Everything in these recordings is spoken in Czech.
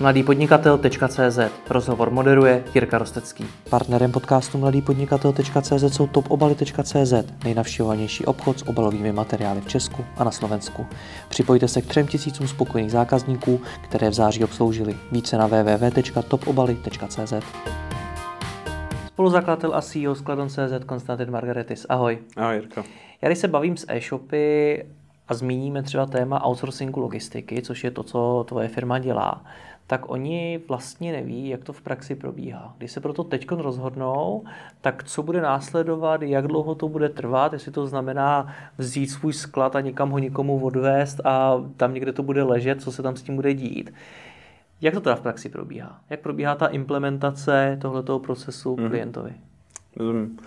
mladýpodnikatel.cz Rozhovor moderuje Jirka Rostecký. Partnerem podcastu mladýpodnikatel.cz jsou topobaly.cz nejnavštěvovanější obchod s obalovými materiály v Česku a na Slovensku. Připojte se k třem tisícům spokojených zákazníků, které v září obsloužili. Více na www.topobaly.cz Spoluzakladatel a CEO Skladon.cz Konstantin Margaretis. Ahoj. Ahoj Jirko. Já když se bavím s e-shopy a zmíníme třeba téma outsourcingu logistiky, což je to, co tvoje firma dělá, tak oni vlastně neví, jak to v praxi probíhá. Když se proto teď rozhodnou, tak co bude následovat, jak dlouho to bude trvat, jestli to znamená vzít svůj sklad a někam ho někomu odvést a tam někde to bude ležet, co se tam s tím bude dít. Jak to teda v praxi probíhá? Jak probíhá ta implementace tohoto procesu mm. klientovi? Rozumím.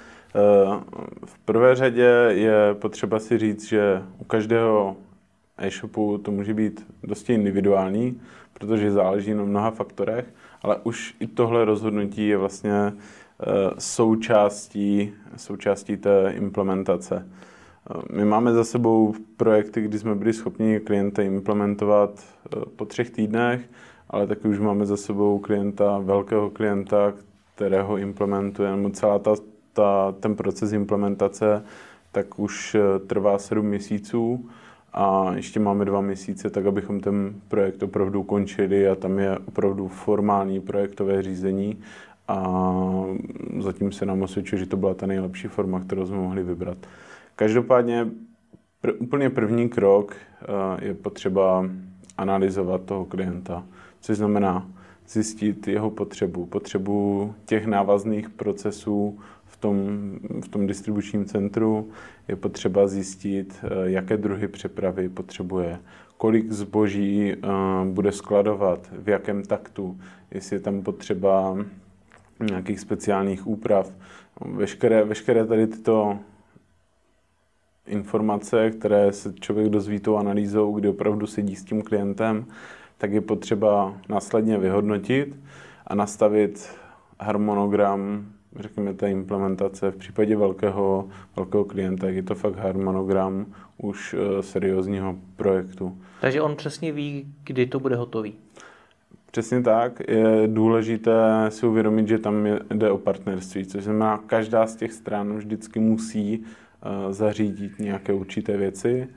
V prvé řadě je potřeba si říct, že u každého e-shopu to může být dosti individuální, protože záleží na mnoha faktorech, ale už i tohle rozhodnutí je vlastně eh, součástí, součástí té implementace. Eh, my máme za sebou projekty, kdy jsme byli schopni klienta implementovat po třech týdnech, ale taky už máme za sebou klienta, velkého klienta, kterého implementujeme. Celá ta ta, ten proces implementace tak už eh, trvá sedm měsíců a ještě máme dva měsíce, tak abychom ten projekt opravdu ukončili a tam je opravdu formální projektové řízení a zatím se nám osvědčuje, že to byla ta nejlepší forma, kterou jsme mohli vybrat. Každopádně pr- úplně první krok uh, je potřeba analyzovat toho klienta, což znamená zjistit jeho potřebu, potřebu těch návazných procesů tom, v tom distribučním centru je potřeba zjistit, eh, jaké druhy přepravy potřebuje, kolik zboží eh, bude skladovat, v jakém taktu, jestli je tam potřeba nějakých speciálních úprav. Veškeré, veškeré tady tyto informace, které se člověk dozví tou analýzou, kdy opravdu sedí s tím klientem, tak je potřeba následně vyhodnotit a nastavit harmonogram řekněme, té implementace. V případě velkého, velkého klienta je to fakt harmonogram už uh, seriózního projektu. Takže on přesně ví, kdy to bude hotový. Přesně tak. Je důležité si uvědomit, že tam jde o partnerství, což znamená, každá z těch stran vždycky musí uh, zařídit nějaké určité věci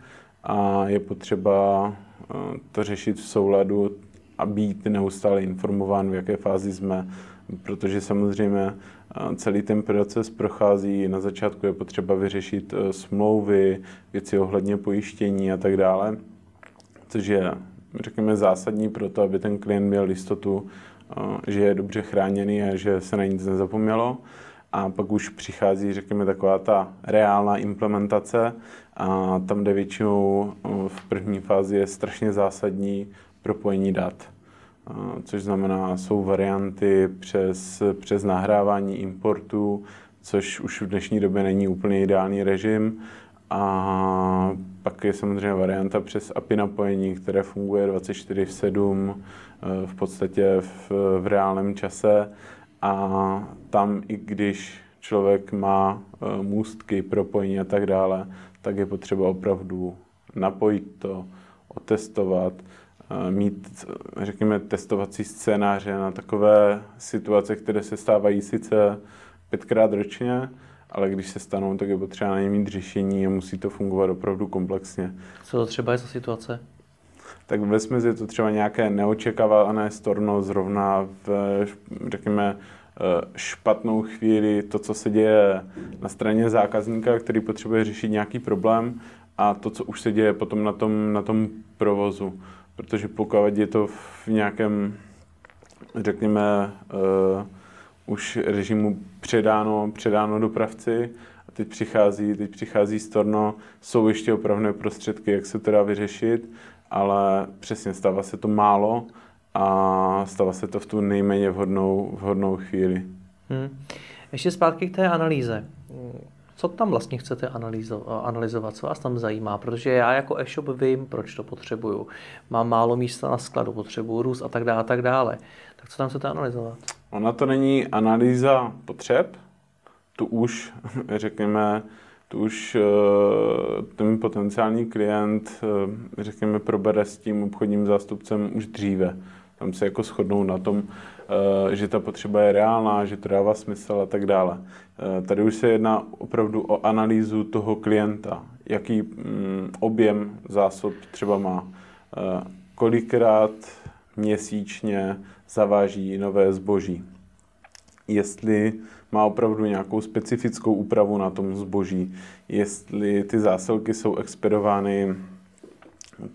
a je potřeba uh, to řešit v souladu a být neustále informován, v jaké fázi jsme, protože samozřejmě celý ten proces prochází. Na začátku je potřeba vyřešit e, smlouvy, věci ohledně pojištění a tak dále, což je, řekněme, zásadní pro to, aby ten klient měl jistotu, e, že je dobře chráněný a že se na nic nezapomnělo. A pak už přichází, řekněme, taková ta reálná implementace a tam, kde většinou v první fázi je strašně zásadní propojení dat což znamená, jsou varianty přes, přes nahrávání importu, což už v dnešní době není úplně ideální režim. A pak je samozřejmě varianta přes API napojení, které funguje 24 v 7 eh, v podstatě v, v reálném čase. A tam, i když člověk má eh, můstky, propojení a tak dále, tak je potřeba opravdu napojit to, otestovat, mít, řekněme, testovací scénáře na takové situace, které se stávají sice pětkrát ročně, ale když se stanou, tak je potřeba na ně mít řešení a musí to fungovat opravdu komplexně. Co to třeba je za situace? Tak ve smyslu je to třeba nějaké neočekávané storno zrovna v, řekněme, špatnou chvíli, to, co se děje na straně zákazníka, který potřebuje řešit nějaký problém a to, co už se děje potom na tom, na tom provozu protože pokud je to v nějakém, řekněme, uh, už režimu předáno, předáno dopravci a teď přichází, teď přichází storno, jsou ještě opravné prostředky, jak se to dá vyřešit, ale přesně stává se to málo a stává se to v tu nejméně vhodnou, vhodnou chvíli. Hmm. Ještě zpátky k té analýze co tam vlastně chcete analyzovat, co vás tam zajímá, protože já jako e-shop vím, proč to potřebuju. Mám málo místa na skladu, potřebuju růst a tak dále, a tak dále. Tak co tam chcete analyzovat? Ona to není analýza potřeb, tu už, řekněme, tu už eh, ten potenciální klient, eh, řekněme, probere s tím obchodním zástupcem už dříve. Tam se jako shodnou na tom, eh, že ta potřeba je reálná, že to dává smysl a tak dále. Eh, tady už se jedná opravdu o analýzu toho klienta, jaký mm, objem zásob třeba má, eh, kolikrát měsíčně zaváží nové zboží, jestli má opravdu nějakou specifickou úpravu na tom zboží, jestli ty zásilky jsou expedovány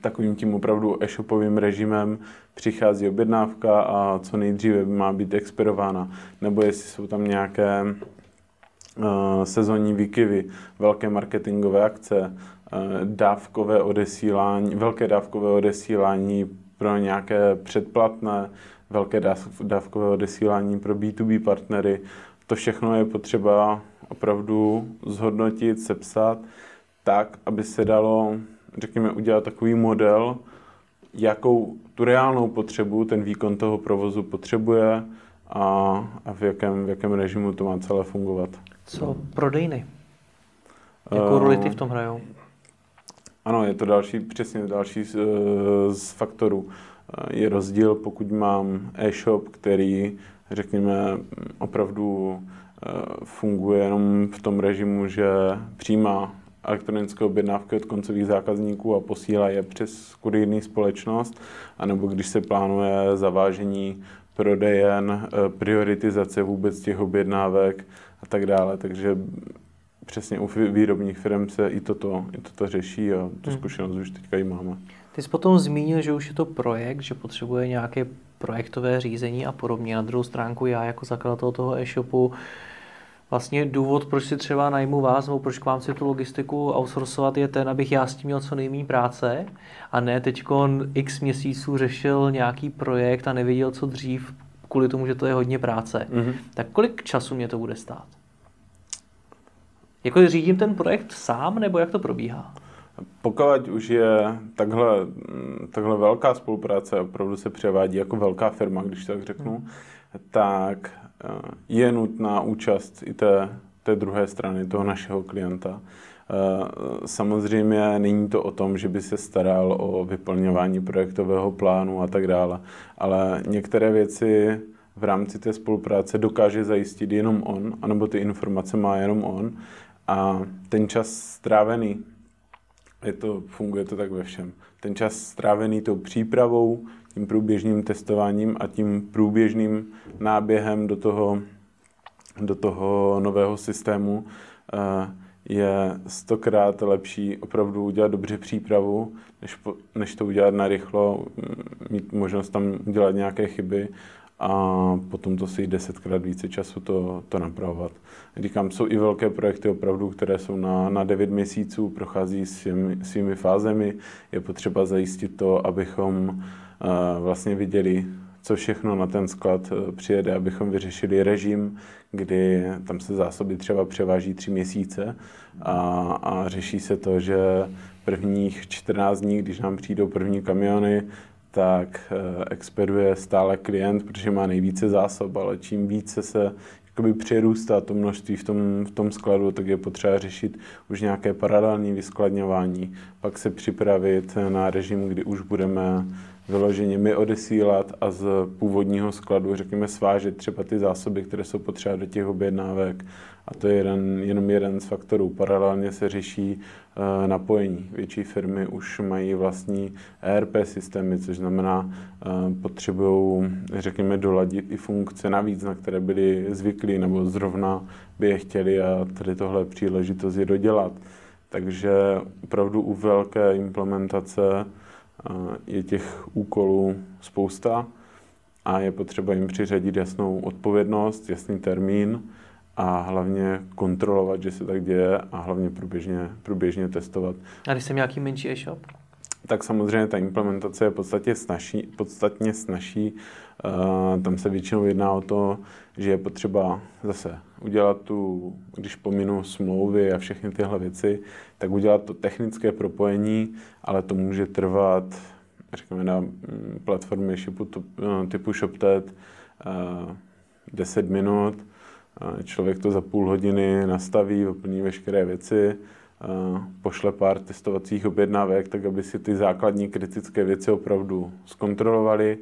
takovým tím opravdu e-shopovým režimem, přichází objednávka a co nejdříve má být expedována, nebo jestli jsou tam nějaké uh, sezónní výkyvy, velké marketingové akce, uh, dávkové odesílání, velké dávkové odesílání pro nějaké předplatné, velké dávkové odesílání pro B2B partnery. To všechno je potřeba opravdu zhodnotit, sepsat tak, aby se dalo, řekněme, udělat takový model, jakou tu reálnou potřebu ten výkon toho provozu potřebuje a, a v, jakém, v jakém režimu to má celé fungovat. Co prodejny? Jakou uh, roli ty v tom hrajou? Ano, je to další, přesně další z, z faktorů. Je rozdíl, pokud mám e-shop, který, řekněme, opravdu funguje jenom v tom režimu, že přijímá elektronické objednávky od koncových zákazníků a posílá je přes kurýrní společnost, anebo když se plánuje zavážení prodejen, eh, prioritizace vůbec těch objednávek a tak dále. Takže přesně u výrobních firm se i toto, i toto řeší a tu hmm. zkušenost už teďka i máme. Ty jsi potom zmínil, že už je to projekt, že potřebuje nějaké projektové řízení a podobně. Na druhou stránku já jako zakladatel toho e-shopu vlastně důvod, proč si třeba najmu vás, nebo proč k vám si tu logistiku outsourcovat, je ten, abych já s tím měl co nejméně práce a ne teď x měsíců řešil nějaký projekt a nevěděl, co dřív, kvůli tomu, že to je hodně práce. Mm-hmm. Tak kolik času mě to bude stát? Jako řídím ten projekt sám, nebo jak to probíhá? Pokud už je takhle, takhle velká spolupráce, opravdu se převádí jako velká firma, když tak řeknu, hmm. tak je nutná účast i té, té druhé strany, toho našeho klienta. Eh, samozřejmě není to o tom, že by se staral o vyplňování projektového plánu a tak dále, ale některé věci v rámci té spolupráce dokáže zajistit jenom on, anebo ty informace má jenom on a ten čas strávený, je to, funguje to tak ve všem, ten čas strávený tou přípravou, tím průběžným testováním a tím průběžným náběhem do toho, do toho nového systému eh, je stokrát lepší opravdu udělat dobře přípravu, než, po, než to udělat narychlo, mít možnost tam udělat nějaké chyby a potom to si desetkrát více času to, to napravovat. Říkám, jsou i velké projekty opravdu, které jsou na, na 9 měsíců, prochází svými, svými fázemi. Je potřeba zajistit to, abychom vlastně viděli, co všechno na ten sklad e, přijede, abychom vyřešili režim, kdy tam se zásoby třeba převáží tři měsíce a, a řeší se to, že prvních 14 dní, když nám přijdou první kamiony, tak e, expeduje stále klient, protože má nejvíce zásob, ale čím více se jakoby přerůstá to množství v tom, v tom skladu, tak je potřeba řešit už nějaké paralelní vyskladňování, pak se připravit na režim, kdy už budeme vyloženě my odesílat a z původního skladu, řekněme, svážet třeba ty zásoby, které jsou potřeba do těch objednávek. A to je jeden, jenom jeden z faktorů. Paralelně se řeší napojení. Větší firmy už mají vlastní ERP systémy, což znamená, uh, potřebují, řekněme, doladit i funkce navíc, na které byli zvyklí, nebo zrovna by je chtěli a tady tohle příležitost je dodělat. Takže opravdu u velké implementace je těch úkolů spousta a je potřeba jim přiřadit jasnou odpovědnost, jasný termín a hlavně kontrolovat, že se tak děje a hlavně průběžně, průběžně testovat. A když jsem nějaký menší e-shop? Tak samozřejmě ta implementace je podstatě snažší, podstatně snažší. Uh, tam se většinou jedná o to, že je potřeba zase udělat tu, když pominu smlouvy a všechny tyhle věci, tak udělat to technické propojení, ale to může trvat, řekněme, na mm, platformě shipu eh, typu ShopTet 10 eh, minut. Člověk to za půl hodiny nastaví, oplní veškeré věci, pošle pár testovacích objednávek, tak aby si ty základní kritické věci opravdu zkontrolovali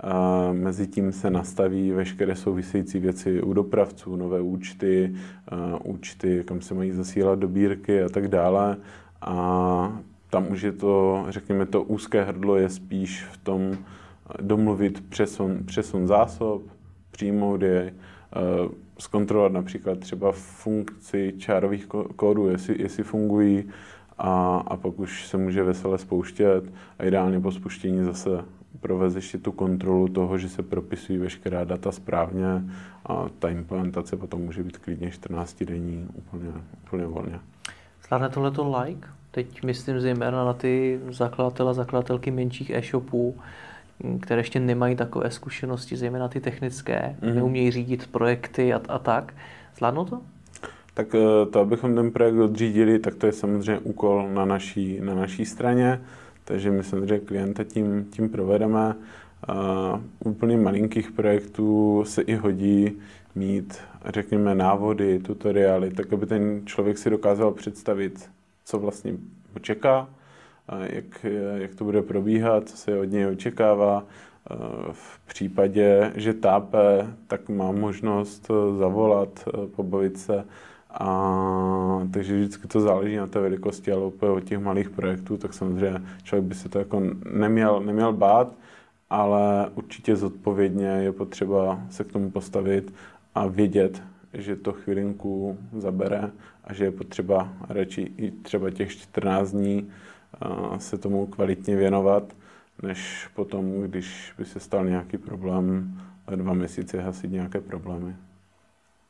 A mezi tím se nastaví veškeré související věci u dopravců, nové účty, účty, kam se mají zasílat dobírky a tak dále. A tam už je to, řekněme, to úzké hrdlo je spíš v tom domluvit přesun, přesun zásob, přijmout je, zkontrolovat například třeba funkci čárových kódů, jestli, jestli fungují a, a pak už se může vesele spouštět a ideálně po spuštění zase provést ještě tu kontrolu toho, že se propisují veškerá data správně a ta implementace potom může být klidně 14 denní úplně, úplně volně. Zvládne tohleto like? Teď myslím zejména na ty zakladatele zakladatelky menších e-shopů, které ještě nemají takové zkušenosti, zejména ty technické, mm-hmm. neumějí řídit projekty a, a tak. Zvládnou to? Tak eh, to, abychom ten projekt odřídili, tak to je samozřejmě úkol na naší, na naší straně, takže my samozřejmě klienta tím, tím provedeme. Uh, úplně malinkých projektů se i hodí mít, řekněme, návody, tutoriály, tak aby ten člověk si dokázal představit, co vlastně čeká, jak, jak to bude probíhat, co se od něj očekává. V případě, že tápe, tak má možnost zavolat, pobavit se. A, takže vždycky to záleží na té velikosti, ale úplně od těch malých projektů, tak samozřejmě člověk by se to jako neměl, neměl bát, ale určitě zodpovědně je potřeba se k tomu postavit a vědět, že to chvilinku zabere a že je potřeba radši i třeba těch 14 dní se tomu kvalitně věnovat, než potom, když by se stal nějaký problém, dva měsíce hasit nějaké problémy.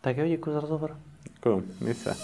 Tak jo, děkuji za rozhovor. Děkuji, mi se.